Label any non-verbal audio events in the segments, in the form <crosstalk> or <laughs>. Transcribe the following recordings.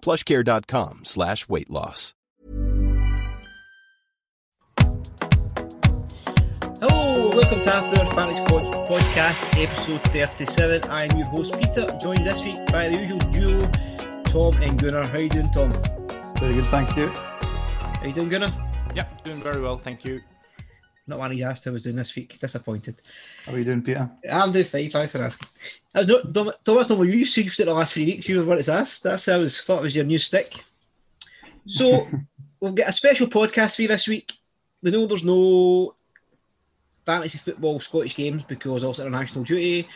plushcare.com slash weight loss. Hello, welcome to After Fantasy Coach Podcast, episode 37. I'm your host, Peter, joined this week by the usual duo, Tom and Gunnar. How you doing, Tom? Very good, thank you. How you doing, Gunnar? Yeah, doing very well, thank you. Not one he asked how I was doing this week. Disappointed. How are you doing, Peter? I'm doing fine, thanks for asking. I was not, Thomas, not what you used to the last three weeks. You were what it's asked. That's how I was thought it was your new stick. So <laughs> we've got a special podcast for you this week. We know there's no fantasy football Scottish games because of international duty.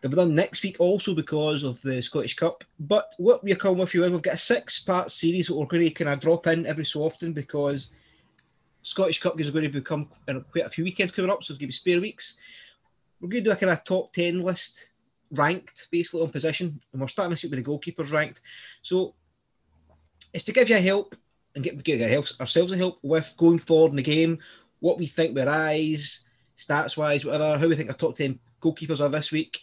They'll be done next week also because of the Scottish Cup. But what we're coming with you is we've got a six-part series that we're going to kind of drop in every so often because Scottish Cup games are going to become uh, quite a few weekends coming up, so it's going to be spare weeks. We're going to do a kind of top 10 list, ranked basically on position, and we're starting this week with the goalkeepers ranked. So it's to give you a help and get, get ourselves a help with going forward in the game, what we think with eyes, stats wise, whatever, how we think our top 10 goalkeepers are this week.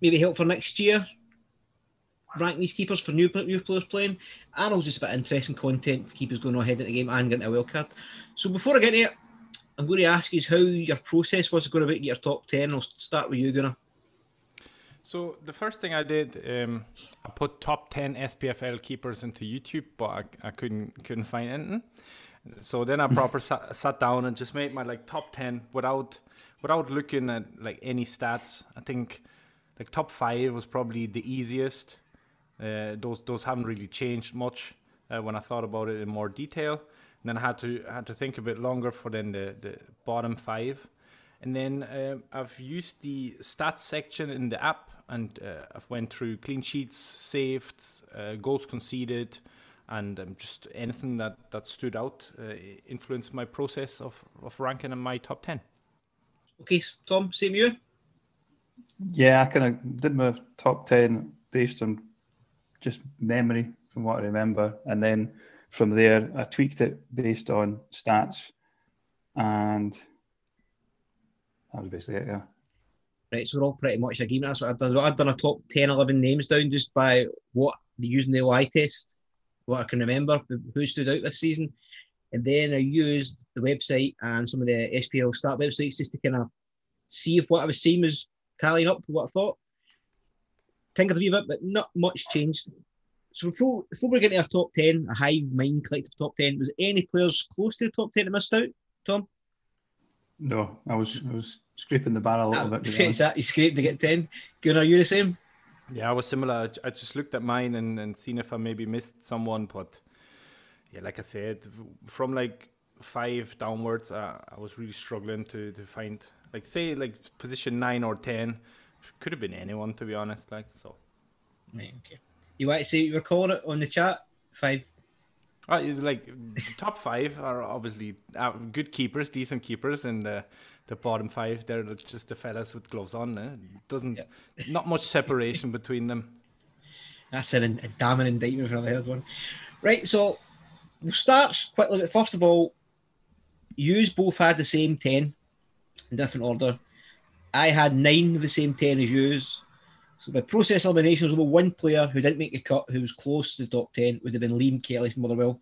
Maybe help for next year, rank these keepers for new new players playing, and also just a bit of interesting content to keep us going ahead in the game and getting a wild card. So before I get into it, I'm going to ask you how your process was going to get your top ten. I'll start with you, Gunnar. So the first thing I did, um, I put top ten SPFL keepers into YouTube, but I, I couldn't couldn't find anything. So then I proper sat, sat down and just made my like top ten without without looking at like any stats. I think like top five was probably the easiest. Uh, those those haven't really changed much uh, when I thought about it in more detail. And then I had to had to think a bit longer for then the, the bottom five. And then uh, I've used the stats section in the app and uh, I've went through clean sheets, saved, uh, goals conceded, and um, just anything that, that stood out uh, influenced my process of, of ranking in my top 10. Okay, Tom, same you? Yeah, I kind of did my top 10 based on just memory from what I remember. And then from there, I tweaked it based on stats. And that was basically it, yeah. Right, so we're all pretty much agreement. That's what I've done. I've done a top 10, 11 names down just by what using the OI test, what I can remember, who stood out this season. And then I used the website and some of the SPL start websites just to kind of see if what I was seeing was tallying up with what I thought. Tinkered a wee bit, but not much changed. So before, before we get into our top 10, a high mind collective top 10, was any players close to the top 10 that missed out, Tom? No, I was I was scraping the barrel a little bit. <laughs> Is that you scraped to get 10? Gunnar, are you the same? Yeah, I was similar. I just looked at mine and, and seen if I maybe missed someone, but yeah, like I said, from like five downwards, uh, I was really struggling to, to find like say like position nine or ten. Could have been anyone to be honest. Like so. Right, okay. You want to say you were calling it on the chat? Five. Uh, like top five are obviously uh, good keepers, decent keepers, and the the bottom five they're just the fellas with gloves on. Eh? Doesn't yeah. not much separation between them. That's an, a damning indictment for the third one. Right, so we'll start quickly. But first of all, yous both had the same ten in different order. I had nine of the same ten as yous. So by process elimination, there was only one player who didn't make the cut who was close to the top 10, would have been Liam Kelly from Motherwell,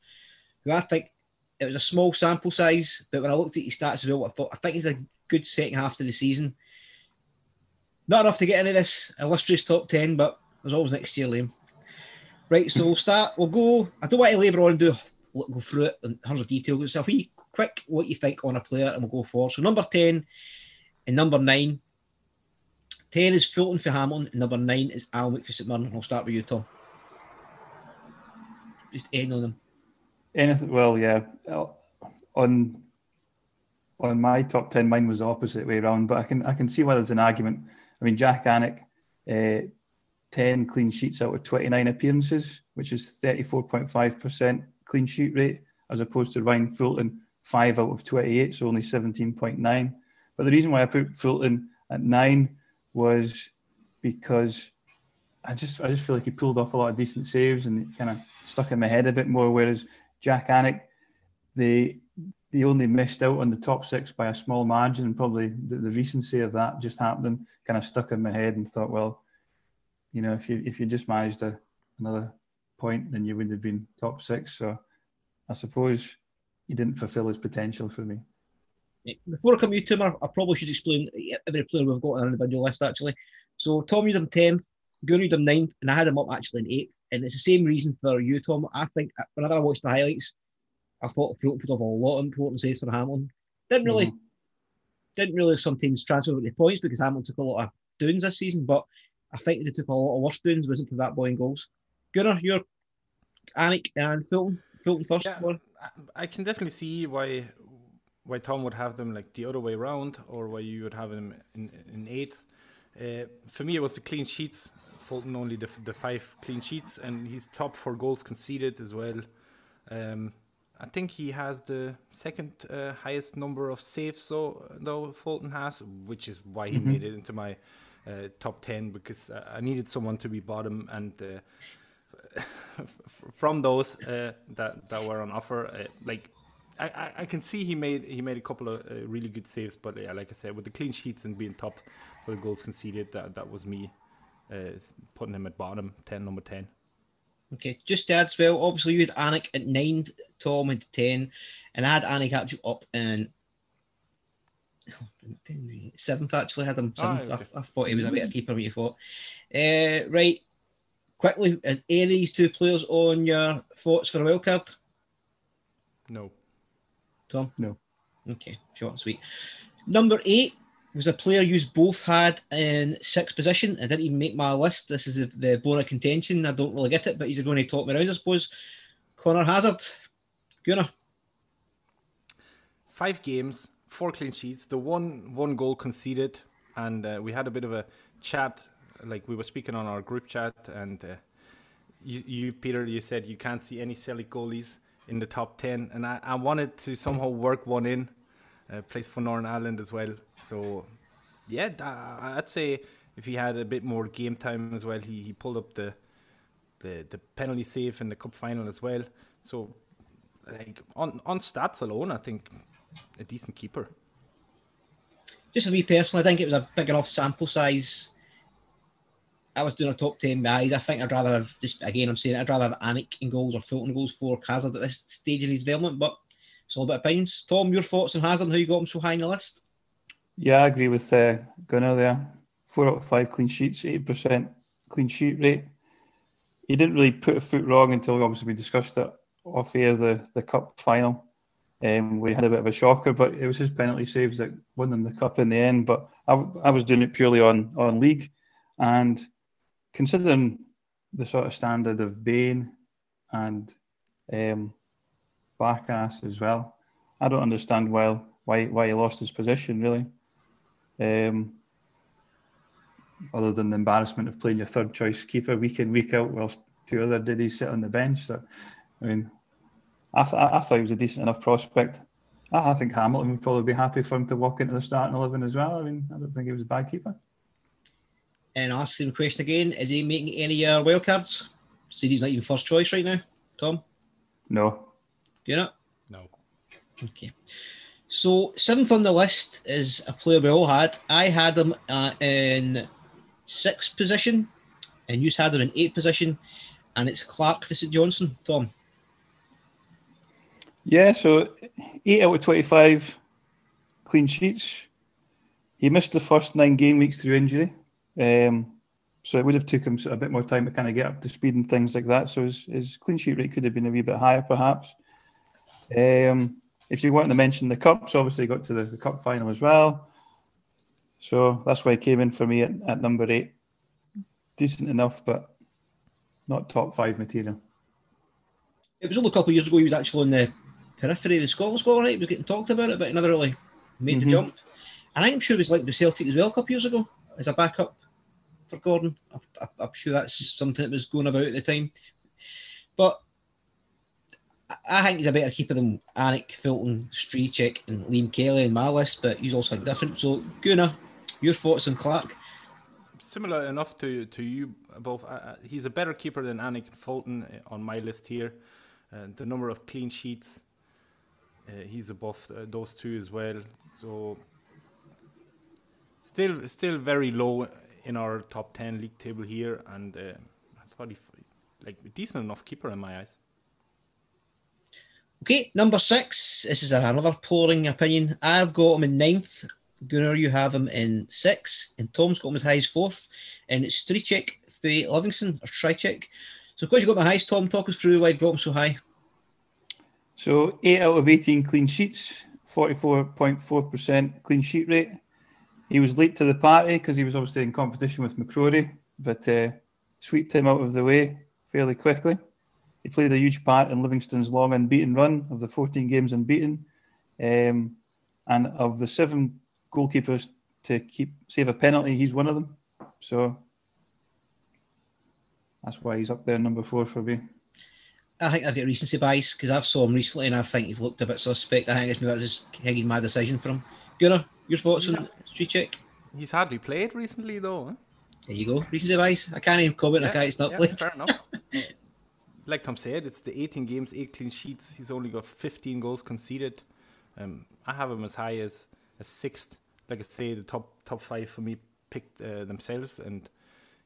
who I think it was a small sample size, but when I looked at his stats as well, I thought I think he's a good second half to the season. Not enough to get into this illustrious top 10, but there's always next year, Liam. Right, so we'll start. We'll go. I don't want to labour on and do go through it in terms of detail. It's a wee quick what you think on a player, and we'll go for. So number ten and number nine. Ten is Fulton for Hamilton, and number nine is Alnwick for St Mirren. I'll start with you, Tom. Just end on them. Anything? Well, yeah. On on my top ten, mine was the opposite way around, but I can I can see why there's an argument. I mean, Jack Alnwick, uh, ten clean sheets out of twenty nine appearances, which is thirty four point five percent clean sheet rate, as opposed to Ryan Fulton, five out of twenty eight, so only seventeen point nine. But the reason why I put Fulton at nine was because I just I just feel like he pulled off a lot of decent saves and it kind of stuck in my head a bit more. Whereas Jack Alnwick, they they only missed out on the top six by a small margin, and probably the, the recency of that just happening kind of stuck in my head and thought, well, you know, if you if you just managed a, another point, then you would have been top six. So I suppose he didn't fulfil his potential for me. Before I come to you, Tim, I, probably should explain every player we've got on an individual list actually. So Tom, tenth, Gunnar you them ninth, and I had him up actually in eighth. And it's the same reason for you, Tom. I think whenever I watched the highlights, I thought Fulton put off a lot of important saves for Hamilton. Didn't really, mm-hmm. didn't really sometimes transfer with the points because Hamilton took a lot of doons this season, but I think they took a lot of worse doons, wasn't for that boy in goals. Gunnar, you're Alnwick and Fulton. Fulton first. Yeah, I can definitely see why why Tom would have them like the other way around, or why you would have them in, in eighth. Uh, for me, it was the clean sheets. Fulton only the, the five clean sheets, and he's top for goals conceded as well. Um, I think he has the second uh, highest number of saves, so though Fulton has, which is why he mm-hmm. made it into my uh, top ten because I needed someone to be bottom, and uh, <laughs> from those uh, that that were on offer, uh, like I, I can see he made he made a couple of uh, really good saves, but yeah, like I said, with the clean sheets and being top for the goals conceded, that that was me putting him at bottom ten, number ten. Okay, just to add as well, obviously you had Alnwick at nine, Tom at ten, and I had Alnwick actually up in seventh. Actually, had him seventh. Oh, okay. I, I, thought he was a better keeper than you thought. Uh, right, quickly, is any of these two players on your thoughts for a wild card? No. Tom? No. Okay, short and sweet. Number eight, was a player you both had in sixth position. I didn't even make my list. This is the bone of contention. I don't really get it, but he's going to talk me around, I suppose. Conor Hazard. Gunnar. Five games, four clean sheets, the one one goal conceded, and uh, we had a bit of a chat. Like we were speaking on our group chat, and uh, you, you, Peter, you said you can't see any silly goalies in the top ten, and I, I wanted to somehow work one in. Uh, plays for Northern Ireland as well. So, yeah, I'd say if he had a bit more game time as well, he, he pulled up the, the the penalty save in the cup final as well. So, like on on stats alone, I think a decent keeper. Just for me personally, I think it was a big enough sample size. I was doing a top ten guys. I think I'd rather have just again. I'm saying I'd rather have Alnwick in goals or Fulton goals for Hazard at this stage in his development. But it's all about opinions. Tom, your thoughts on Hazard? How you got him so high in the list? Yeah, I agree with uh, Gunnar there. Four out of five clean sheets, 80% clean sheet rate. He didn't really put a foot wrong until obviously we discussed it off air, the, the cup final. Um, we had a bit of a shocker, but it was his penalty saves that won them the cup in the end. But I, I was doing it purely on, on league. And considering the sort of standard of Bain and um, Barkas as well, I don't understand well why why he lost his position really. Um, other than the embarrassment of playing your third choice keeper week in week out, whilst two other diddies sit on the bench. So, I mean, I, th- I thought he was a decent enough prospect. I, I think Hamilton would probably be happy for him to walk into the starting eleven as well. I mean, I don't think he was a bad keeper. And ask him a question again: Is he making any uh, wild cards? See, he's not even first choice right now, Tom. No. You know. No. Okay. So seventh on the list is a player we all had. I had him uh, in sixth position, and you had him in eighth position, and it's Clark for St Johnstone. Tom. Yeah, so eight out of twenty-five clean sheets. He missed the first nine game weeks through injury, um, so it would have took him a bit more time to kind of get up to speed and things like that. So his, his clean sheet rate could have been a wee bit higher, perhaps. Um, if you want to mention the cups, obviously he got to the, the cup final as well. So that's why he came in for me at, at number eight. Decent enough, but not top five material. It was only a couple of years ago he was actually on the periphery of the Scotland squad, right? He was getting talked about it, but he never really made mm-hmm. the jump. And I'm sure he was like the Celtic as well a couple of years ago as a backup for Gordon. I, am sure that's something that was going about at the time. But I think he's a better keeper than Alnwick, Fulton, Stryjek, and Liam Kelly in my list, but he's also different. So, Gunnar, your thoughts on Clark? Similar enough to to you both. Uh, he's a better keeper than Alnwick and Fulton uh, on my list here. Uh, the number of clean sheets, uh, he's above uh, those two as well. So, still still very low in our top ten league table here, and uh, I thought he like a decent enough keeper in my eyes. Okay, number six. This is another polling opinion. I've got him in ninth. Gunnar, you have him in six, and Tom's got him as high as fourth, and it's Stryjek for Livingston or Stryjek. So, because you got my highs, Tom, talk us through why you've got him so high. So, eight out of 18 clean sheets, 44.4% clean sheet rate. He was late to the party because he was obviously in competition with McCrorie, but uh, swept him out of the way fairly quickly. He played a huge part in Livingston's long unbeaten run of the 14 games unbeaten. Um, and of the seven goalkeepers to keep save a penalty, he's one of them. So that's why he's up there number four for me. I think I've got recency bias because I've saw him recently and I think he's looked a bit suspect. I think it's maybe just hanging my decision for him. Gunnar, your thoughts on Stryjek? He's hardly played recently though. Huh? There you go. Recency bias. I can't even comment yeah, on a guy it's not yeah, played. Fair enough. <laughs> like Tom said, it's the 18 games, eight clean sheets. He's only got 15 goals conceded. Um, I have him as high as a sixth. Like I say, the top top five for me picked uh, themselves, and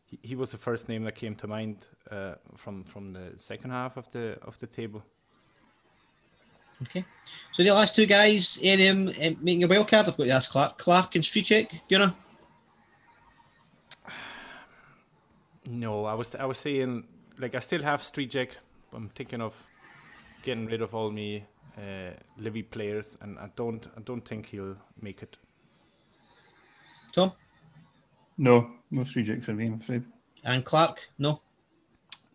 he, he was the first name that came to mind uh, from from the second half of the of the table. Okay, so the last two guys, any of them um, making a wild card? I've got to ask Clark, Clark and Stryjek. You know. No, I was I was saying like I still have Stryjek. I'm thinking of getting rid of all me uh, Livy players, and I don't I don't think he'll make it. Tom? No, no Stryjek for me, I'm afraid. And Clark? No.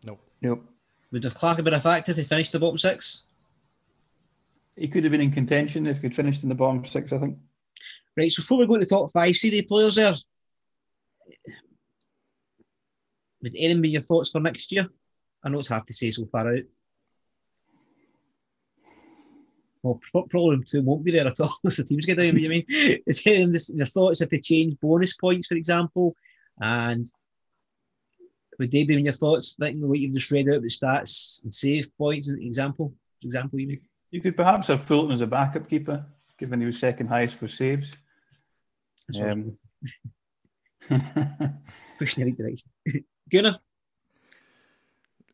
No. Nope. Would have Clark have been effective if he finished the bottom six? He could have been in contention if he'd finished in the bottom six, I think. Right, so before we go to the top five, see the players there. Would Aaron be your thoughts for next year? I know it's hard to say so far out. Well, problem two won't be there at all <laughs> if the teams get down. you mean? <laughs> It's getting this, your thoughts if they change bonus points, for example, and would they be in your thoughts thinking what you've just read out the stats and save points? Example, example, you mean? You could perhaps have Fulton as a backup keeper, given he was second highest for saves. Um, <laughs> Pushing in the right direction. <laughs> Gunnar?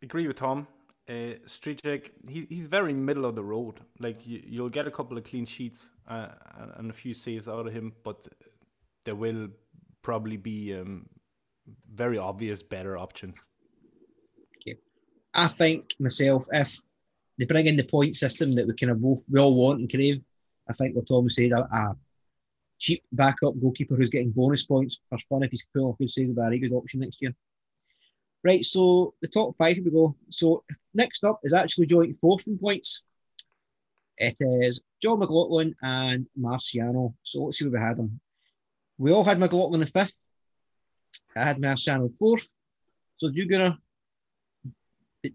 Agree with Tom. Uh, Stryjek, he, he's very middle of the road. Like you, you'll get a couple of clean sheets uh, and a few saves out of him, but there will probably be um, very obvious better options. Okay. I think myself, if they bring in the point system that we kind of both we all want and crave, I think what Tom said, a, a cheap backup goalkeeper who's getting bonus points for fun if he's pulling off good would be a very good option next year. Right, so the top five, here we go. So next up is actually joint fourth in points. It is John McLaughlin and Marciano. So let's see where we had them. We all had McLaughlin in fifth. I had Marciano fourth. So you gonna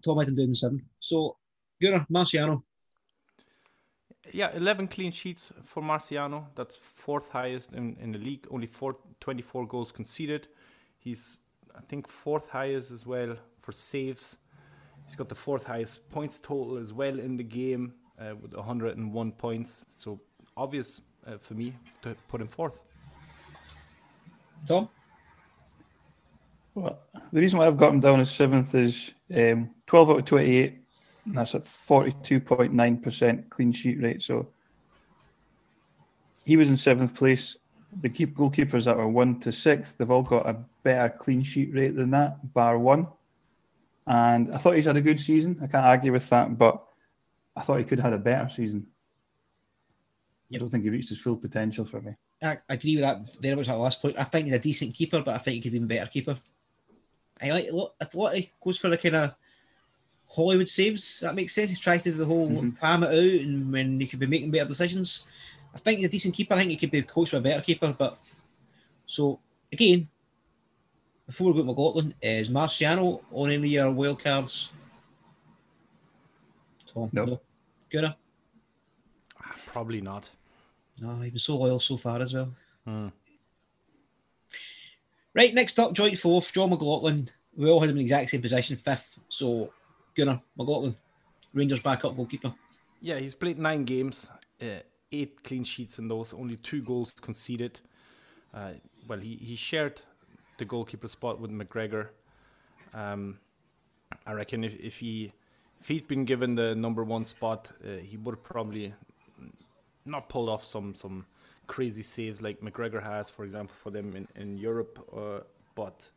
Tom had him doing seventh. So Gunnar, Marciano. Yeah, 11 clean sheets for Marciano. That's fourth highest in, in the league. Only four, 24 goals conceded. He's I think fourth highest as well for saves. He's got the fourth highest points total as well in the game uh, with 101 points. So obvious uh, for me to put him fourth. Tom? Well, the reason why I've got him down as seventh is um, 12 out of 28. That's a 42.9% clean sheet rate. So he was in seventh place. the keep goalkeepers that were one to sixth, they've all got a better clean sheet rate than that, bar one. And I thought he's had a good season. I can't argue with that, but I thought he could have had a better season. Yep. I don't think he reached his full potential for me. I agree with that very much. That last point. I think he's a decent keeper, but I think he could be a better keeper. I like a lot. A lot goes for the kind of Hollywood saves. That makes sense. He's trying to do the whole mm-hmm. palm it out, and when he could be making better decisions. I think he's a decent keeper. I think he could be coached by a better keeper. But so again, before we go to McLaughlin, is Marciano on any of your wild cards? Tom, no. no. Gunnar? Probably not. No, he was so loyal so far as well. Hmm. Right, next up, joint fourth, John McLaughlin. We all had him in the exact same position, fifth. So, Gunnar, McLaughlin, Rangers backup goalkeeper. Yeah, he's played nine games, uh, eight clean sheets in those, only two goals conceded. Uh, well, he, he shared the goalkeeper spot with McGregor. Um, I reckon if, if he if he'd been given the number one spot, uh, he would have probably not pulled off some some crazy saves like McGregor has, for example, for them in in Europe. Uh, but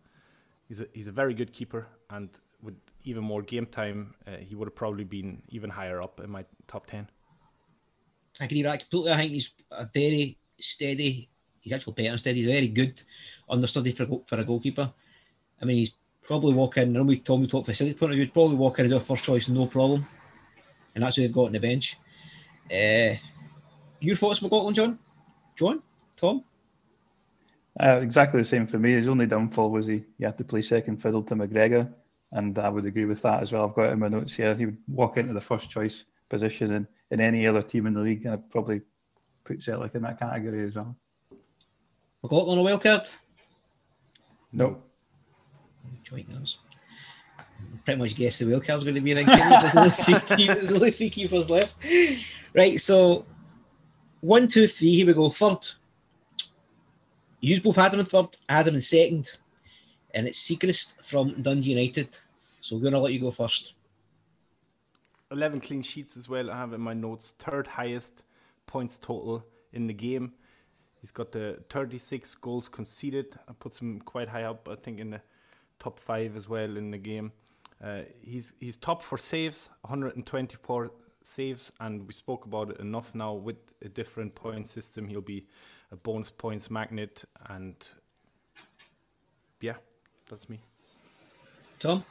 he's a he's a very good keeper, and with even more game time, uh, he would have probably been even higher up in my top ten. I agree with that completely. I think he's a very steady he's actually better steady, He's very good understudy for for a goalkeeper. I mean, he's probably walking. I know we Tommy talk facility point of view. He'd probably walk in as our first choice, no problem. And that's who they've got on the bench. Uh, your thoughts, McLaughlin, John? John, Tom? Uh, exactly the same for me. His only downfall was he, he had to play second fiddle to McGregor, and I would agree with that as well. I've got it in my notes here. He would walk into the first choice position in, in any other team in the league, and I'd probably put Celtic in that category as well. McLaughlin on a wild card? No. Joint those. Pretty much guess the wild card's going to be then. There's only <laughs> three, there's only three keepers left. Right, so one, two, three. Here we go. Third. Use both Adam in third, Adam in second, and it's Siegrist from Dundee United. So we're going to let you go first. 11 clean sheets as well. I have in my notes. Third highest points total in the game. He's got the 36 goals conceded. I put him quite high up, I think, in the top five as well in the game. Uh, he's he's top for saves, 124 saves, and we spoke about it enough now. With a different point system, he'll be a bonus points magnet, and yeah, that's me. Tom.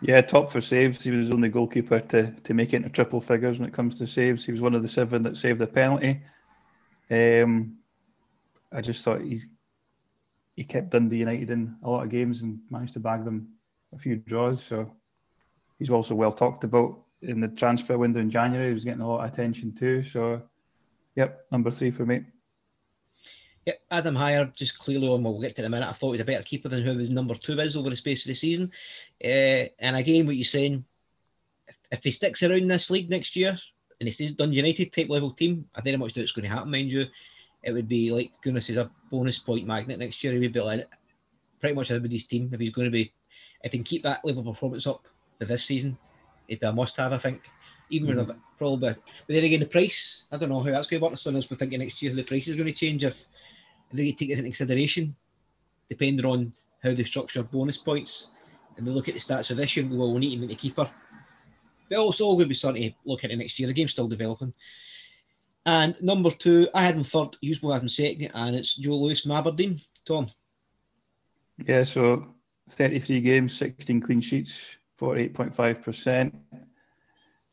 Yeah, top for saves. He was the only goalkeeper to, to make it into triple figures when it comes to saves. He was one of the seven that saved the penalty. Um, I just thought he's he kept Dundee United in a lot of games and managed to bag them a few draws. So he's also well talked about in the transfer window in January. He was getting a lot of attention too. So, yep, number three for me. Yep, Adam Higher just clearly on. We'll get to in a minute. I thought he was a better keeper than who his number two is over the space of the season. Uh, and again, what you're saying, if, if he sticks around this league next year, and he stays Dundee United type level team, I very much doubt it's going to happen, mind you. It would be like goodness is a bonus point magnet next year. He would be like pretty much everybody's team if he's going to be if he can keep that level performance up for this season, it'd be a must have, I think. Even mm-hmm. with a probably but then again the price, I don't know how that's going to work. Us were thinking next year the price is going to change if, if they take this into consideration, depending on how they structure bonus points and they look at the stats of this year and go, well, we need to make a keeper. But also going to be starting to look into next year. The game's still developing. And number two, I had him third, Usbo had him second, and it's Joe Lewis from Aberdeen. Tom. Yeah, so 33 games, 16 clean sheets, 48.5%.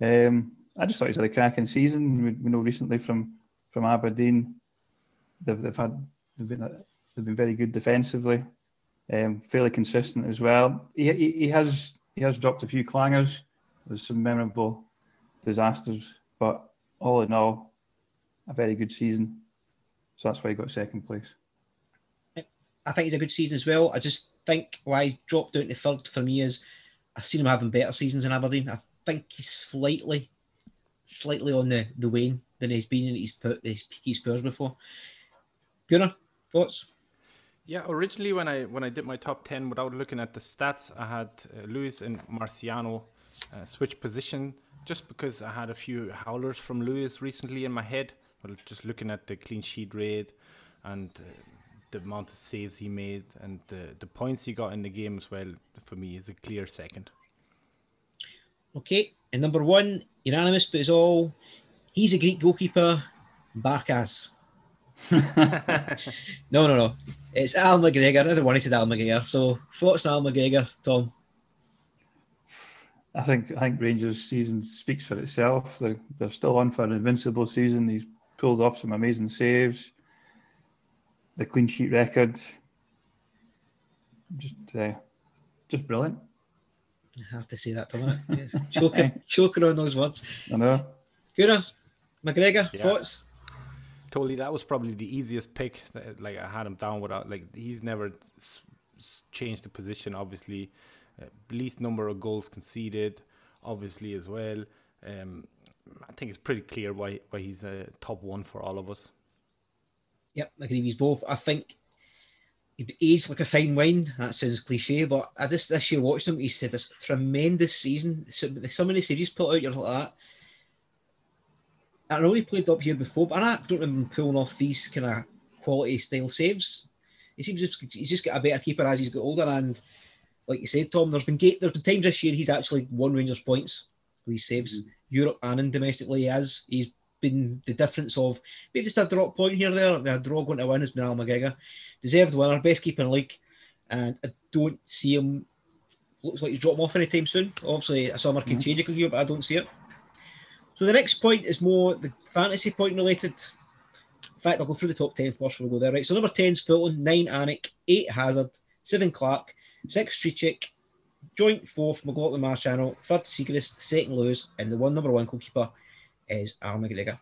Um, I just thought he's had a cracking season. We, we know recently from from Aberdeen, they've, they've had they've been they've been very good defensively, um, fairly consistent as well. He, he, he has he has dropped a few clangers, there's some memorable disasters, but all in all, a very good season. So that's why he got second place. I think he's a good season as well. I just think why he dropped down to third for me is I've seen him having better seasons in Aberdeen. I think he's slightly, slightly on the, the wane than he's been in his, his peaky Spurs before. Gunnar, thoughts? Yeah, originally when I when I did my top ten without looking at the stats, I had uh, Lewis and Marciano uh, switch position just because I had a few howlers from Lewis recently in my head. But just looking at the clean sheet rate, and uh, the amount of saves he made and the the points he got in the game as well for me is a clear second. Okay, and number one, unanimous, but it's all. He's a Greek goalkeeper, Barkas. <laughs> no, no, no. It's Al McGregor. Another one he said Al McGregor. So thoughts on Al McGregor, Tom? I think I think Rangers' season speaks for itself. They're they're still on for an invincible season. He's pulled off some amazing saves. The clean sheet record, just uh, just brilliant. I have to say that, Tom. <laughs> Yeah. choking, choking on those words. I know. Gunnar, McGregor, Yeah. thoughts? Totally, that was probably the easiest pick. that- Like I had him down without like he's never s- s- changed the position. Obviously, uh, least number of goals conceded, obviously as well. Um, I think it's pretty clear why why he's a top one for all of us. Yep, I agree with both. I think he aged like a fine wine. That sounds cliche, but I just this year watched him. He said this tremendous season. Some, some of the saves he's put out, you're like that. I know he played up here before, but I don't remember him pulling off these kind of quality style saves. He seems just, he's just got a better keeper as he's got older. And like you said, Tom, there's been gate, there's been times this year he's actually won Rangers points with his saves, mm-hmm. Europe and in domestically. He has he's been the difference of maybe just a drop point here there. A draw going to win has been Al McGregor, deserved winner, best keeper in the league, and I don't see him. Looks like he's dropping off anytime soon. Obviously, a summer can mm-hmm. change it, here, but I don't see it. So the next point is more the fantasy point related. In fact, I'll go through the top 10 first. We'll go there, right? So number 10 is Fulton, 9 Alnwick, 8 Hazard, 7 Clark, 6 Stryjek, joint fourth McLaughlin Marciano, third Siegrist, second Lewis, and the one number one goalkeeper is Al McGregor.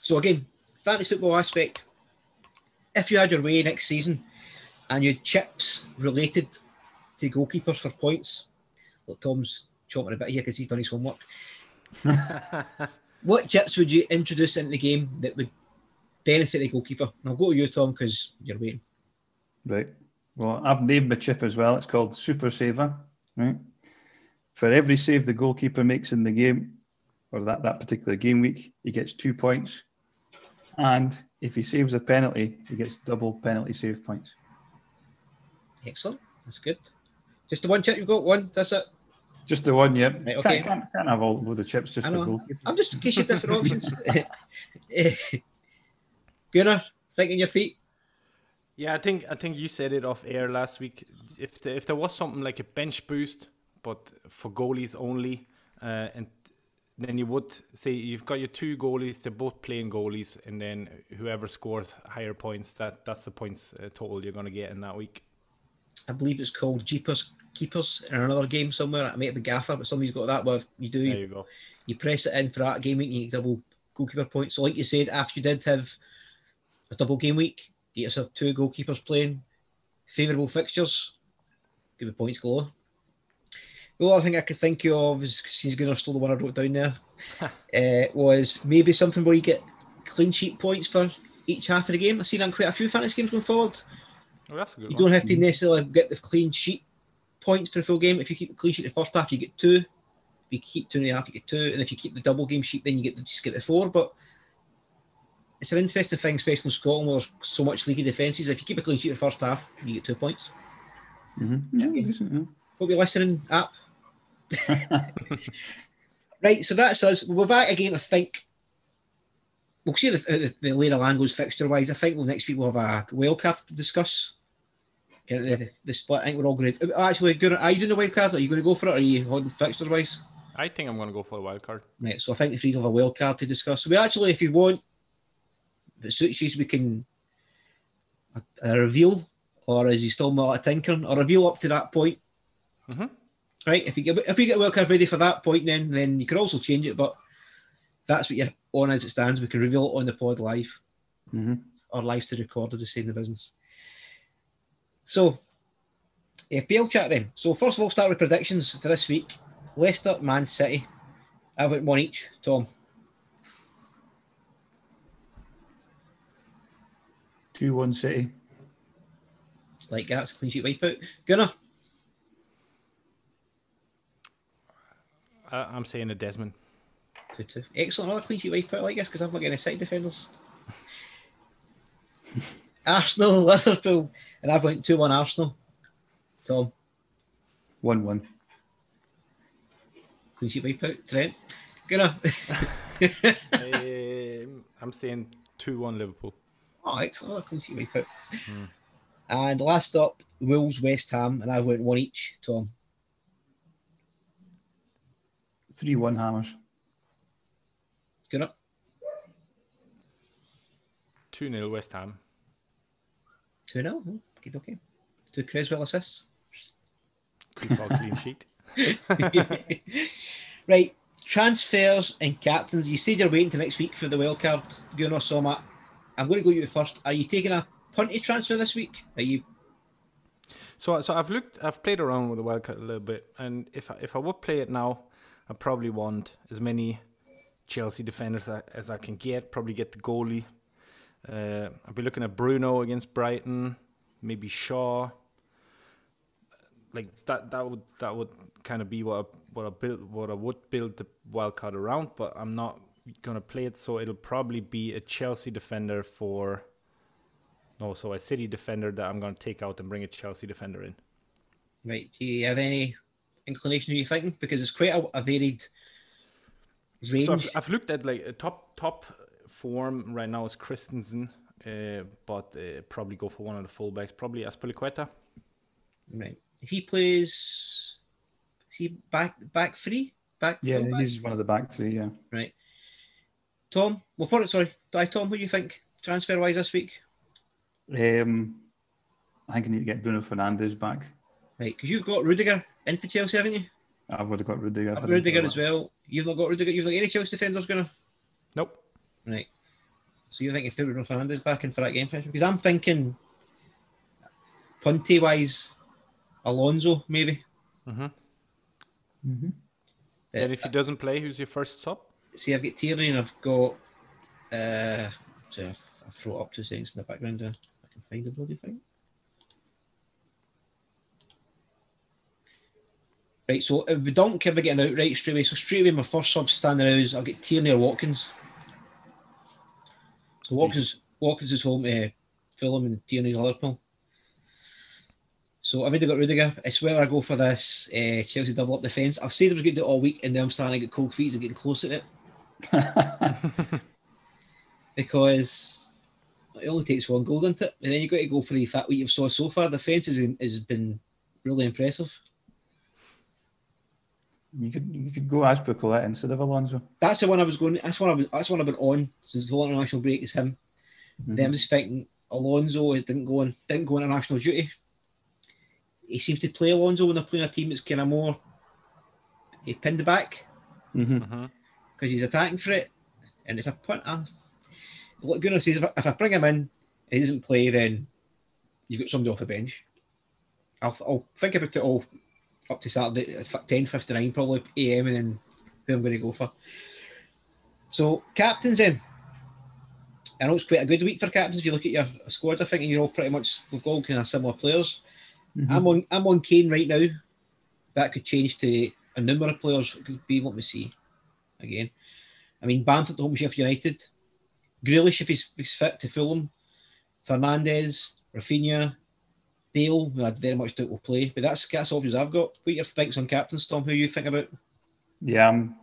So again, fantasy football aspect. If you had your way next season and you had chips related to goalkeepers for points, look, Tom's chomping a bit here because he's done his homework. <laughs> what chips would you introduce into the game that would benefit the goalkeeper? And I'll go to you, Tom, because you're waiting. Right. Well, I've named my chip as well. It's called Super Saver. Right. For every save the goalkeeper makes in the game, or that, that particular game week, he gets two points. And if he saves a penalty, he gets double penalty save points. Excellent. That's good. Just the one chip you've got? One? That's it? Just the one, yeah. Right, okay. can't, can't, can't have all the chips just I for know. goalkeeper. I'm just in case you different options. <laughs> <laughs> Gunnar, thinking your feet. Yeah, I think I think you said it off air last week. If the, if there was something like a bench boost, but for goalies only, uh, and then you would say you've got your two goalies, they're both playing goalies, and then whoever scores higher points, that that's the points uh, total you're going to get in that week. I believe it's called Jeepers Keepers in another game somewhere. It might be Gaffer, but somebody's got that. Where you do There you go. you press it in for that game week, you get double goalkeeper points. So, like you said, after you did have a double game week, you get yourself two goalkeepers playing, favourable fixtures, give me points galore. The other thing I could think of is since Gunnar stole the one I wrote down there, uh, <laughs> was maybe something where you get clean sheet points for each half of the game. I've seen that in quite a few fantasy games going forward. Oh, that's a good You one. don't have to necessarily get the clean sheet points for the full game. If you keep the clean sheet the first half, you get two. If you keep two and a half, you get two. And if you keep the double game sheet, then you get the, just get the four. But it's an interesting thing, especially in Scotland where there's so much leaky defences. If you keep a clean sheet in the first half, you get two points. Mm-hmm. Yeah, decent, yeah. Hope you're listening, app. <laughs> right, so that's us. We'll be back again, I think. We'll see the, the, the later Langos fixture wise. I think we'll next week we'll have a wild card to discuss. Get the, the split. I think we're all going to. Actually, Gunnar, are you doing the wild card? Are you going to go for it? Or are you holding fixture wise? I think I'm going to go for the wild card. Right, so I think the freeze will have a wild card to discuss. So we actually, if you want, it suits you, we can a, a reveal, or is he still not a tinkering? A reveal up to that point. Mhm. Right, if you get if you get wild card ready for that point, then then you can also change it. But that's what you're on as it stands. We can reveal it on the pod live Mm-hmm. or live to record as they say in the business. So, FPL chat then. So first of all, start with predictions for this week. Leicester, Man City. I went one each. Tom. Two one City. Like that's a clean sheet wipeout. Gunnar. I, I'm saying a Desmond. Two two. Excellent. Another clean sheet wipeout like this because I've not got any side defenders. <laughs> Arsenal, Liverpool, and I've went 2 1 Arsenal. Tom, 1 1. clean sheet wipe out. Trent, Gunnar. <laughs> Um, I'm saying 2 1 Liverpool. oh, excellent. Clean sheet wipe out. And last up, Wolves, West Ham, and I've went one each. Tom, 3 1 Hammers. Gunnar. 2 0 West Ham. 2 0. Okay, okay. Two Cresswell assists. Coufal clean <laughs> sheet. <laughs> right, transfers and captains. You said you're waiting till next week for the wild card. Gunnar Soma. I'm going to go you first. Are you taking a punty transfer this week? Are you? So, so I've looked, I've played around with the wildcard a little bit, and if I, if I would play it now, I probably want as many Chelsea defenders as I can get. Probably get the goalie. Uh, I'll be looking at Bruno against Brighton, maybe Shaw. Like that, that would that would kind of be what I, what I build, what I would build the wildcard around. But I'm not gonna play it, so it'll probably be a Chelsea defender for. No, so a City defender that I'm gonna take out and bring a Chelsea defender in. Right. Do you have any inclination are you're thinking? Because it's quite a, a varied range. So I've, I've looked at like a top top form right now is Christensen, uh, but uh, probably go for one of the fullbacks, probably Azpilicueta. Right. He plays. Is he back back three? Back Yeah, full back? he's one of the back three, yeah. Right. Tom, well, for it, sorry. Die, Tom, what do you think transfer wise this week? Um, I think I need to get Bruno Fernandes back. Right, because you've got Rudiger in for Chelsea, haven't you? I would have got Rudiger. if I've got Rudiger as well. You've not got Rudiger. You've not got any Chelsea defenders going to. Nope. Right. So you're thinking Bruno Fernandes back in for that game finish? Because I'm thinking Punty wise, Alonso maybe. Mm-hmm. Mhm. And if he doesn't play, who's your first sub? See, I've got Tierney and I've got. Uh, so I've, I've thrown up two seconds in the background. There. I can find the bloody thing. Right, so if we don't care about getting out right straight away, so straight away my first sub standing out is I'll get Tierney or Watkins. So Watkins, Watkins is home to Fulham and Tierney's Liverpool. So I've already got Rudiger. It's whether I go for this uh, Chelsea double up defence. I've said I was going to do it all week, and then I'm starting to get cold feet and getting close to it <laughs> because it only takes one goal, doesn't it? And then you've got to go for the fact what you've saw so far. The defence has, has been really impressive. You could you could go Azpilicueta instead of Alonso. That's the one I was going. That's one I was. That's one I've been on since the international break. Is him. Then I'm just thinking Alonso didn't go on didn't go on international duty. He seems to play Alonso when they're playing a team that's kind of more he pinned the back Mm-hmm. Mm-hmm. because he's attacking for it, and it's a punt. Uh, look, Gunnar says if I, if I bring him in and he doesn't play, then you've got somebody off the bench. I'll, I'll think about it all up to Saturday, uh, ten fifty nine probably AM, and then who I'm going to go for. So captains then. I know it's quite a good week for captains. If you look at your squad, I think and you're all pretty much we've got all kind of similar players. Mm-hmm. I'm on I'm on Kane right now. That could change to a number of players. It could be let me see again. I mean Bamford at home with Sheffield United. Grealish if he's, he's fit to Fulham. Fernandes, Rafinha, Bale, who I very much doubt will play. But that's that's options I've got. What your thinks on captain Tom? Who you think about? Yeah, I'm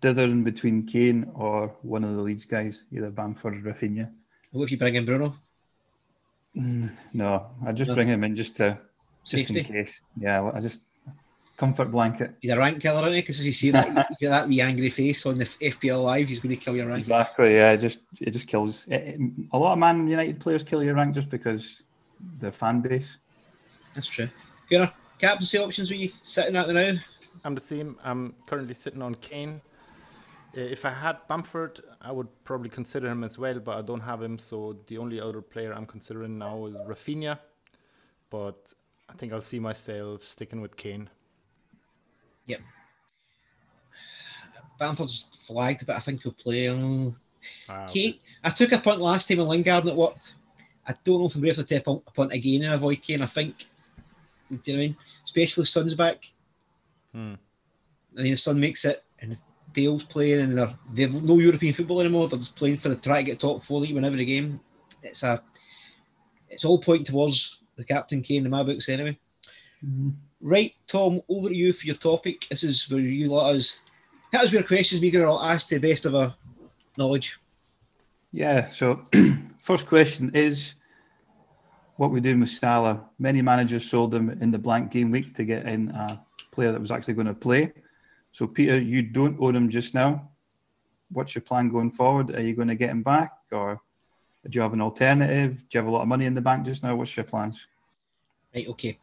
dithering between Kane or one of the Leeds guys, either Bamford or Rafinha. What if you bring in Bruno? Mm, no, I just No. bring him in just to just Safety. in case. Yeah, I just comfort blanket. He's a rank killer, isn't he? Because if you see that, you get that wee angry face on the FPL live, he's going to kill your rank. Exactly. Yeah, it just it just kills. It, it- a lot of Man United players kill your rank just because the fan base. That's true. Gunnar, captaincy options, what you sitting at now? I'm the same. I'm currently sitting on Kane. Uh, If I had Bamford, I would probably consider him as well, but I don't have him. So the only other player I'm considering now is Rafinha. But I think I'll see myself sticking with Kane. Yep. Bamford's flagged, but I think he'll play. Um, Ah. Kane, I took a punt last time in Lingard and it worked. I don't know if I'm brave to take a punt- a punt again and avoid Kane. I think, do you know what I mean? Especially if Son's back. Hmm. And then Son makes it and Bale's playing and they're, they've no European football anymore, they're just playing for the try to get top four, that you win every game. It's a it's all pointing towards the captain Kane in my books anyway. Mm-hmm. Right, Tom, over to you for your topic. This is where you let us hit us with questions we're going to ask to the best of our knowledge. Yeah, so <clears throat> first question is what we're doing with Salah. Many managers sold him in the blank game week to get in a player that was actually going to play. So, Peter, you don't own him just now. What's your plan going forward? Are you going to get him back or do you have an alternative? Do you have a lot of money in the bank just now? What's your plans? Right, okay.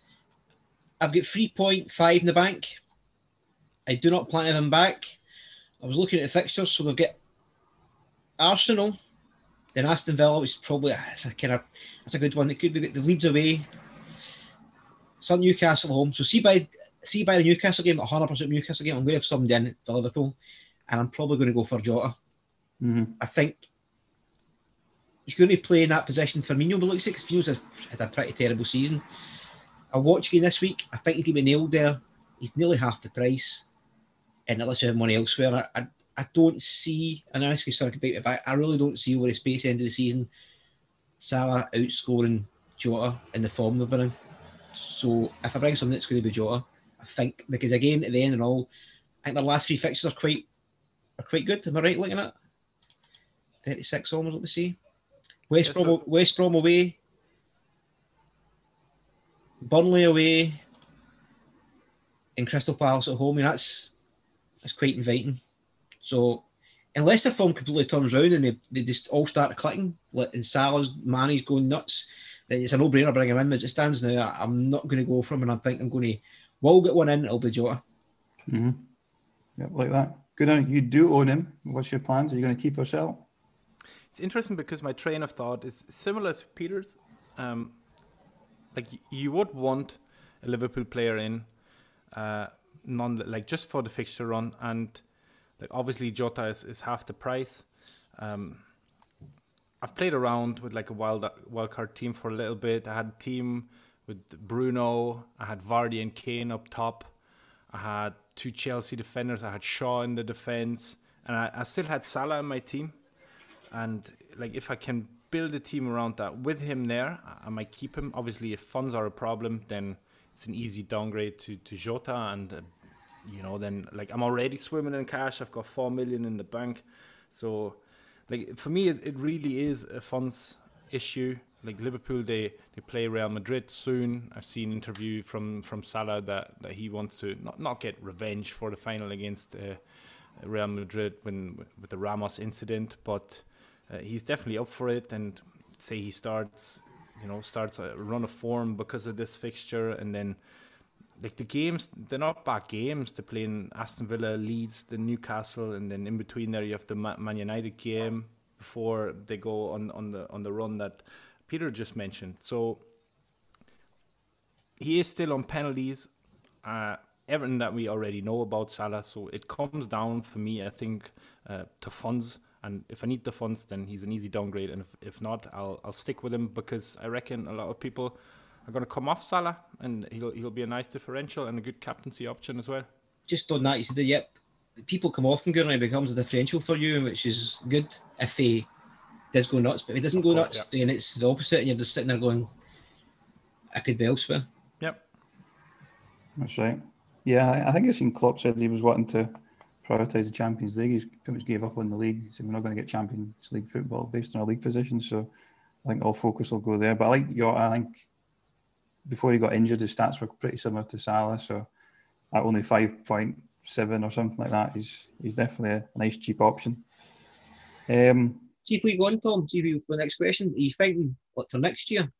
I've got 3.5 in the bank. I do not plan to have him back. I was looking at the fixtures, so they've got Arsenal, then Aston Villa, is probably that's a kind of that's a good one. It could be the Leeds away, Sun Newcastle home. So see by see by the Newcastle game, 100 percent Newcastle game. I'm going to have somebody in for Liverpool, and I'm probably going to go for Jota. Mm-hmm. I think he's going to play in that position. Firmino, but looks like Firmino's had a pretty terrible season. I watch again this week. I think he can be nailed there. He's nearly half the price, and unless we have money elsewhere, I, I, I don't see. And I ask start about it back. I really don't see over the space end of the season, Salah outscoring Jota in the form they've been in. So if I bring something, it's going to be Jota. I think because again at the end and all, I think the last three fixtures are quite are quite good. Am I right looking at? Thirty six almost. Let me see. West Brom, West Brom away, Burnley away, and Crystal Palace at home. I mean, that's that's quite inviting. So, unless the form completely turns around and they, they just all start clicking, like and Salah's Mane's going nuts, then it's a no-brainer bring him in. As it stands now, I'm not going to go for him, and I think I'm going to. We'll get one in. It'll be Jota. Mm-hmm. Yep, like that. Good on you. Do own him. What's your plans? Are you going to keep or sell? It's interesting because my train of thought is similar to Peter's. Um, like you would want a Liverpool player in, uh, non like just for the fixture run, and like obviously Jota is, is half the price. Um, I've played around with like a wild card team for a little bit. I had a team with Bruno. I had Vardy and Kane up top. I had two Chelsea defenders. I had Shaw in the defense, and I, I still had Salah in my team and like if I can build a team around that with him there, I might keep him. Obviously, if funds are a problem, then it's an easy downgrade to to Jota, and you know then like I'm already swimming in cash. I've got four million in the bank, so like for me, it, it really is a funds issue. Like Liverpool, they they play Real Madrid soon. I've seen interview from from Salah that that he wants to not not get revenge for the final against. Uh, Real Madrid when with the Ramos incident, but uh, he's definitely up for it. And say he starts, you know, starts a run of form because of this fixture, and then like the games, they're not bad games. They're playing Aston Villa, Leeds, the Newcastle, and then in between there you have the Man United game before they go on on the on the run that Peter just mentioned. So he is still on penalties. Uh, everything that we already know about Salah. So it comes down for me, I think, uh, to funds. And if I need the funds, then he's an easy downgrade. And if, if not, I'll I'll stick with him because I reckon a lot of people are going to come off Salah, and he'll he'll be a nice differential and a good captaincy option as well. Just on that, you said, that, yep, people come off him good and it becomes a differential for you, which is good if he does go nuts. But if he doesn't go nuts, yeah. then it's the opposite, and you're just sitting there going, I could be elsewhere. Yep. That's right. Yeah, I think I've seen Klopp said he was wanting to prioritise the Champions League. He's pretty much gave up on the league. He said we're not going to get Champions League football based on our league position. So I think all focus will go there. But I like your. I think before he got injured, his stats were pretty similar to Salah. So at only five point seven or something like that, he's he's definitely a nice cheap option. Um, See if we go on, Tom. See if we, for the next question. Are you thinking like for next year?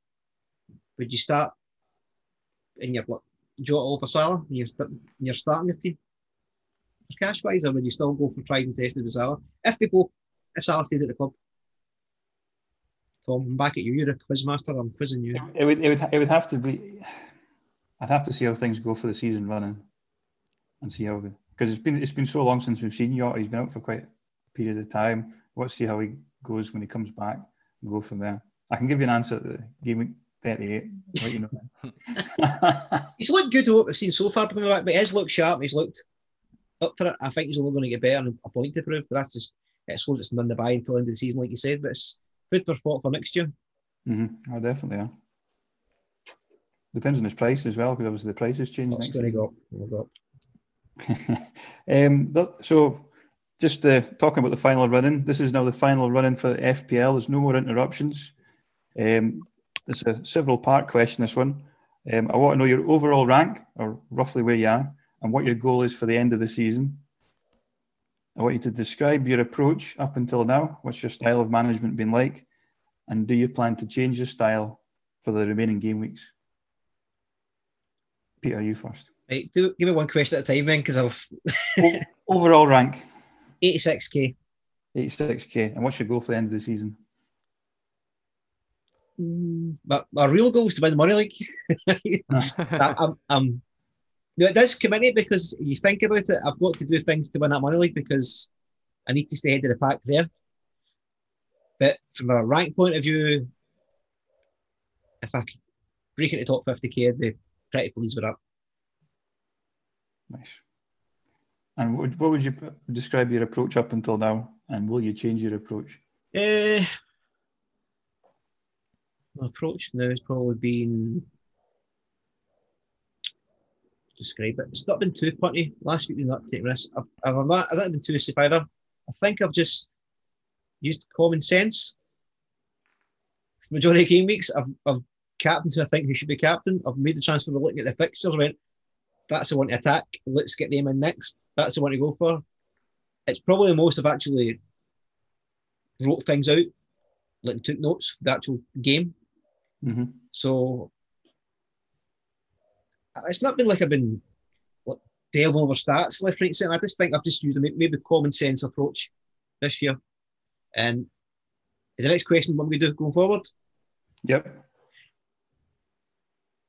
Would you start in your like, Jota over Salah and you're, you're starting your team? cash wise, or would you still go for tried and tested with Salah? If they both, if Salah stays at the club. Tom, I'm back at you. You're a quiz master. I'm quizzing you. It would, it would, it would have to be. I'd have to see how things go for the season running, and see how because it's been it's been so long since we've seen Jota. He's been out for quite a period of time. Let's see how he goes when he comes back and go from there. I can give you an answer at the game week 38. you know. <laughs> <laughs> he's looked good to what we've seen so far coming back, but he's looked sharp. He's looked up for it. I think he's only going to get better and a point to prove. But that's just, I suppose it's none to buy until the end of the season, like you said. But it's food for thought for next year. Mm-hmm. Oh, definitely. Yeah. Depends on his price as well, because obviously the price has changed. What's going to go? <laughs> um, so, just uh, talking about the final running. This is now the final running for FPL. There's no more interruptions. Um, it's a several part question. This one. Um, I want to know your overall rank, or roughly where you are, and what your goal is for the end of the season. I want you to describe your approach up until now. What's your style of management been like? And do you plan to change your style for the remaining game weeks? Peter, you first. Right, do, give me one question at a time then, because I've. <laughs> Overall rank 86k. 86k. And what's your goal for the end of the season? Mm, but my real goal is to win the money league. <laughs> <laughs> so I'm, I'm, it does come in because you think about it, I've got to do things to win that money league because I need to stay ahead of the pack there. But from a rank point of view, if I could break into top 50k, I'd be pretty pleased with that. Nice. And what, what would you describe your approach up until now? And will you change your approach? Uh, my approach now has probably been describe it. It's not been too punty. Last week we not taking risks. I've, I've not, I've not been too safe either. I think I've just used common sense. For majority of game weeks, I've, I've captains who I think who should be captain. I've made the transfer by looking at the fixtures. I went, that's the one to attack. Let's get them in next. That's the one to go for. It's probably the most I've actually wrote things out, like took notes for the actual game. Mm-hmm. So it's not been like I've been like, delving over stats left, right, center. I just think I've just used a maybe common sense approach this year. And is the next question what we do going forward? Yep.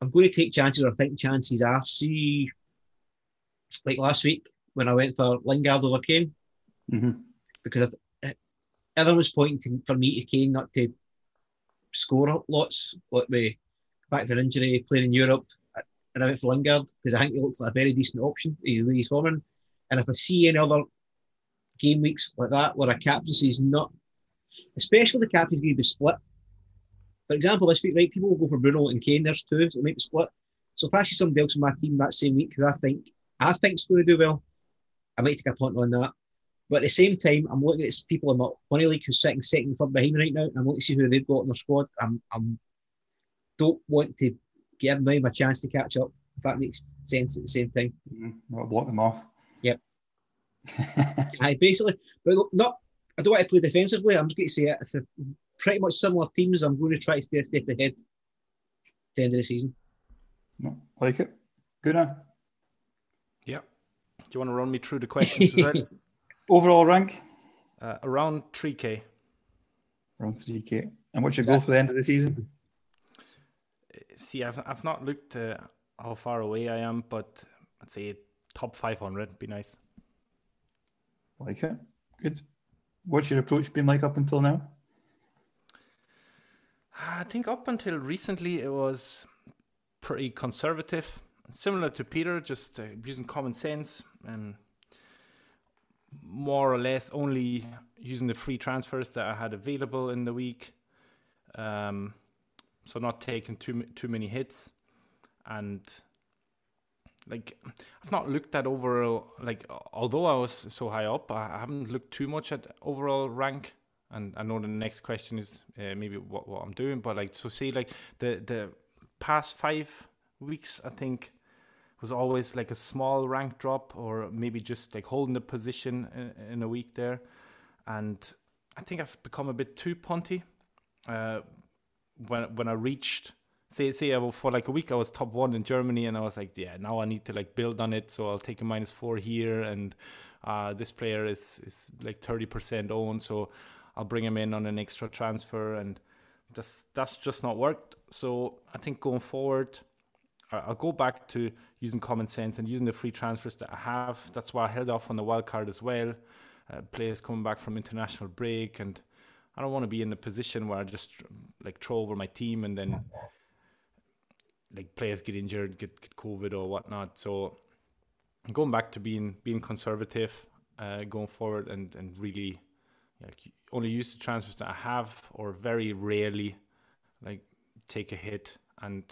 I'm going to take chances, or I think chances are. See, like last week when I went for Lingard over Kane, mm-hmm. because everyone was pointing for me to Kane not to score lots, what we back for injury, playing in Europe, and I went for Lingard because I think he looked like a very decent option. Eh, he's he's forming, and if I see any other game weeks like that where a captaincy is not, especially the captain's going to be split. For example, this week, right, people will go for Bruno and Kane. There's two, so it might be split. So if I see somebody else in my team that same week who I think I think think's going to do well, I might take a punt on that. But at the same time, I'm looking at people in my money league who's sitting second, third behind me right now. And I'm looking to see who they've got in their squad. I'm, I'm don't want to give them a chance to catch up. If that makes sense at the same time. Mm-hmm. Not block them off. Yep. <laughs> I basically, but not. I don't want to play defensively. I'm just going to say it. If they're pretty much similar teams, I'm going to try to stay a step ahead. At the end of the season. No, like it. Good on. Yeah. Do you want to run me through the questions? <laughs> Overall rank? Uh, around 3K. Around 3K. And what's your goal for the end of the season? See, I've, I've not looked uh, how far away I am, but I'd say top 500 would be nice. Like it. Good. What's your approach been like up until now? I think up until recently it was pretty conservative, similar to Peter, just uh, using common sense and more or less only using the free transfers that I had available in the week. Um, so not taking too too many hits, and like I've not looked at overall. Like although I was so high up, I haven't looked too much at overall rank. And I know the next question is uh, maybe what, what I'm doing, but like so see like the the past five weeks, I think was always like a small rank drop or maybe just like holding the position in, in a week there. And I think I've become a bit too punty. Uh, when when I reached say say I, for like a week I was top one in Germany and I was like yeah now I need to like build on it so I'll take a minus four here and uh, this player is is like thirty percent owned so I'll bring him in on an extra transfer and that's that's just not worked so I think going forward I'll go back to using common sense and using the free transfers that I have. That's why I held off on the wild card as well. Uh, players coming back from international break, and I don't want to be in a position where I just like throw over my team and then like players get injured, get, get COVID or whatnot. So going back to being being conservative, uh, going forward, and and really like only use the transfers that I have, or very rarely like take a hit and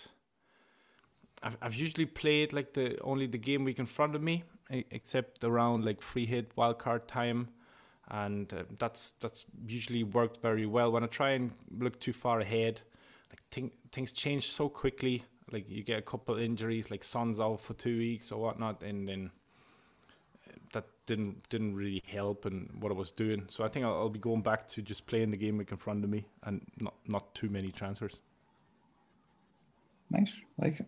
I've, I've usually played like the only the game week in front of me except around like free hit wildcard time and uh, that's that's usually worked very well. When i try and look too far ahead like thing, things change so quickly. Like you get a couple injuries like son's out for two weeks or whatnot and then uh, that didn't didn't really help in what i was doing. So i think I'll, I'll be going back to just playing the game in front of me and not not too many transfers. Nice. Like it.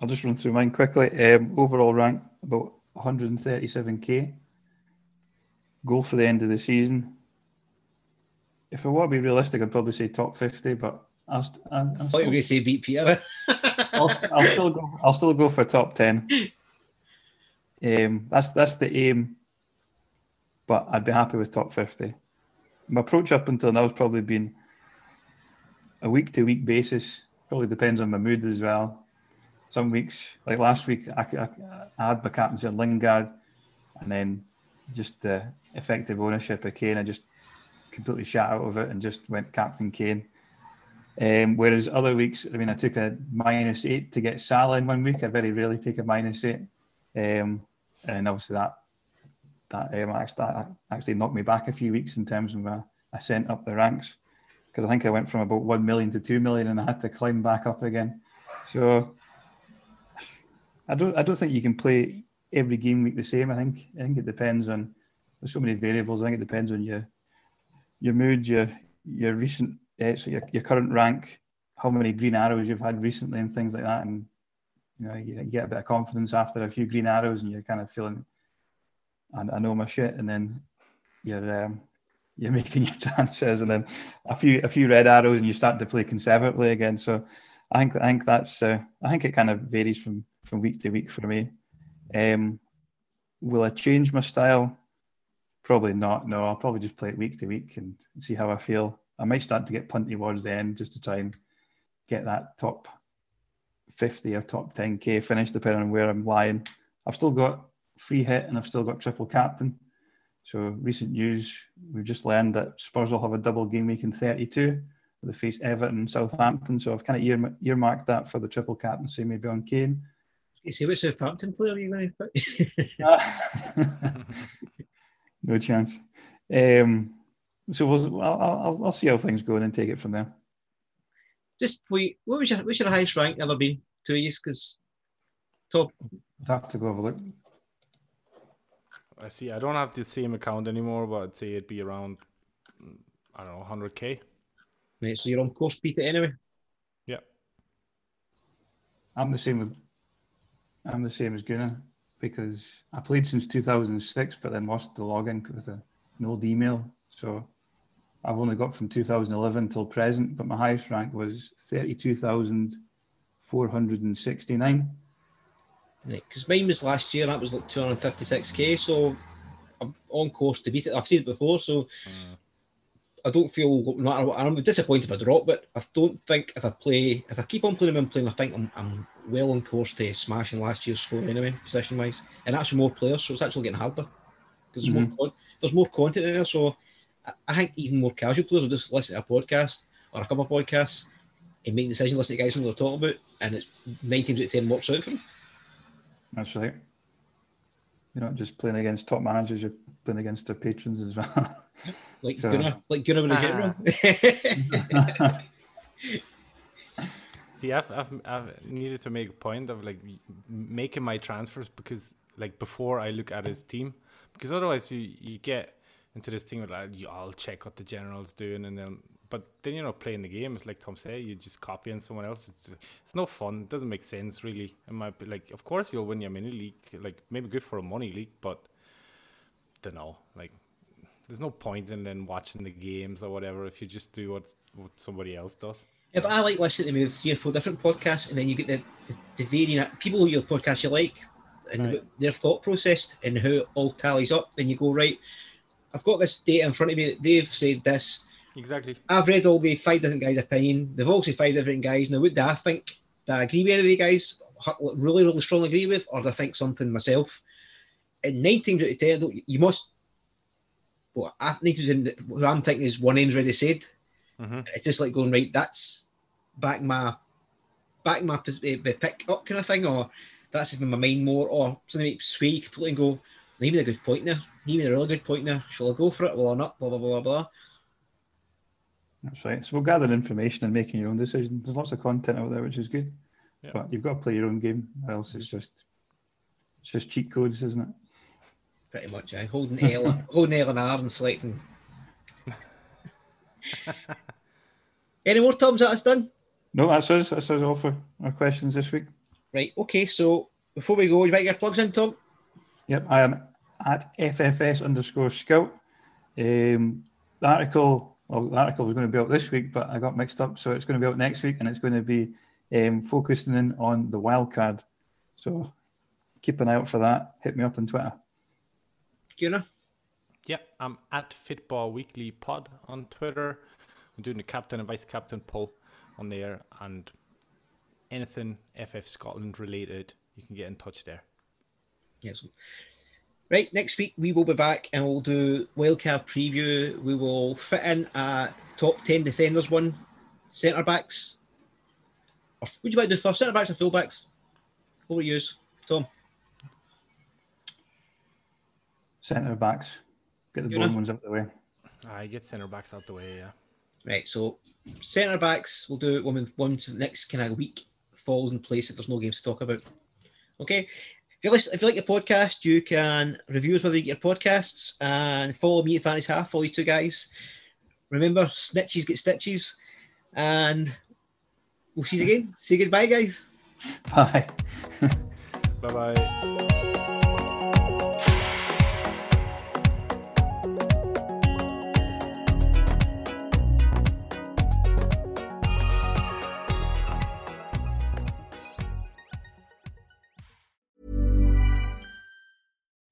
I'll just run through mine quickly. Um, overall rank about 137k. Goal for the end of the season. If I want to be realistic, I'd probably say top 50, but I'll, st- I'm, I'm I thought you were going to say beat Peter. I'll, I'll, still go. I'll still go for top 10. Um, that's that's the aim, but I'd be happy with top 50. My approach up until now has probably been a week to week basis. Probably depends on my mood as well some weeks, like last week, I, I, I had my captaincy on Lingard, and then just the effective ownership of Kane, I just completely shot out of it and just went Captain Kane. Um, whereas other weeks, I mean, I took a minus eight to get Salah in one week. I very rarely take a minus eight, um, and obviously that that um, actually, that actually knocked me back a few weeks in terms of my ascent up the ranks because I think I went from about one million to two million, and I had to climb back up again. So I don't I don't think you can play every game week the same. I think I think it depends on there's so many variables. I think it depends on your your mood, your your recent uh, so your, your current rank, how many green arrows you've had recently, and things like that. And you know you, get a bit of confidence after a few green arrows, and you're kind of feeling, I, I know my shit, and then you're um, you're <laughs> making your chances, and then a few a few red arrows, and you start to play conservatively again. So I think I think that's uh, I think it kind of varies from from week to week for me. Um, will I change my style? Probably not. No, I'll probably just play it week to week and see how I feel. I might start to get punty towards the end just to try and get that top 50 or top 10k finish, depending on where I'm lying. I've still got free hit and I've still got triple captain. So recent news, we've just learned that Spurs will have a double game week in 32. They face Everton Southampton. So I've kind of ear- earmarked that for the triple captaincy, maybe on Kane. You see, which Southampton player are you going to put? no chance. Um, so we'll, I'll, I'll, I'll, see how things go and then take it from there. Just wait, what was your, what's your highest rank ever been? Two years? Because top. I'd have to go have a look. I see. I don't have the same account anymore, but I'd say it'd be around, I don't know, 100k. Right, so you're on course Peter, anyway? Yeah. I'm the same with I'm the same as Gunnar because I played since 2006, but then lost the login with a, an old email. So I've only got from 2011 till present, but my highest rank was 32,469. Right, because mine was last year, that was like 256k. So I'm on course to beat it. I've seen it before, so mm. I don't feel no I'm disappointed by drop, but I don't think if I play if I keep on playing and playing, I think I'm, I'm well on course to smashing last year's score anyway, position wise, and that's with more players, so it's actually getting harder because there's mm-hmm. more there's more content there. So I, I, think even more casual players will just listen to a podcast or a couple of podcasts and make decisions, listen to guys who they're talking about, and it's nine times out of ten works out for them. That's right. You're not just playing against top managers; you're playing against their patrons as well. <laughs> like so, Gunnar, like Gunnar in uh, general. <laughs> See, I've, I've I've needed to make a point of like making my transfers because like before I look at his team because otherwise you you get into this thing where like you all check what the general's doing and then but then you're not playing the game. It's like Tom said, you're just copying someone else. It's it's no fun. It doesn't make sense really. It might be like, of course you'll win your mini league, like maybe good for a money league, but don't know. Like there's no point in then watching the games or whatever if you just do what what somebody else does. Yeah, but I like listening to maybe three or four different podcasts, and then you get the the, the varying people your podcast you like and right. their thought process and how it all tallies up. Then you go right. I've got this data in front of me. They've said this Exactly. I've read all the five different guys' opinion. They've all said five different guys. Now, what do I think? Do I agree with any of the guys? Really, really strongly agree with, or do I think something myself? And nine times out of ten, you must. Well, I think who I'm thinking is one end's already said. Mm-hmm. It's just like going right. That's back my back my pick up kind of thing, or that's in my mind more, or something make sway completely and go, he made a good point there. He made a really good point there. Shall I go for it? Will I not? Blah blah blah blah. That's right. So we'll gather information and making your own decisions. There's lots of content out there, which is good. Yeah. But you've got to play your own game, or else it's just it's just cheat codes, isn't it? Pretty much, I holding L, <laughs> holding L and R and selecting. Any more Toms that us done? No, that's us. That's us all for our questions this week. Right. Okay. So before we go, you might get plugs in, Tom. Yep, I am at FFS underscore scout. Um, the article, well, the article was going to be out this week, but I got mixed up, so it's going to be out next week, and it's going to be um, focusing in on the wild card. So keep an eye out for that. Hit me up on Twitter. Gunnar? Yeah, I'm at Fitball Weekly Pod on Twitter. I'm doing the captain and vice captain poll on there, and anything FF Scotland related, you can get in touch there. Yes. Right, next week we will be back and we'll do wildcard preview. We will fit in a top 10 defenders one, centre backs. What would you like to do first, centre backs or full backs? What will you use, Tom? Centre backs. Get the boring ones out the way. Ah, I get centre backs out the way, yeah. Right, so centre backs, we'll do it one, one to the next kind of week falls in place if there's no games to talk about. Okay. If you, listen, if you like the podcast, you can review us whether you get your podcasts and follow me at Fanny's Half, follow you two guys. Remember, snitches get stitches. And we'll see you again. Say goodbye, guys. Bye. <laughs> bye bye.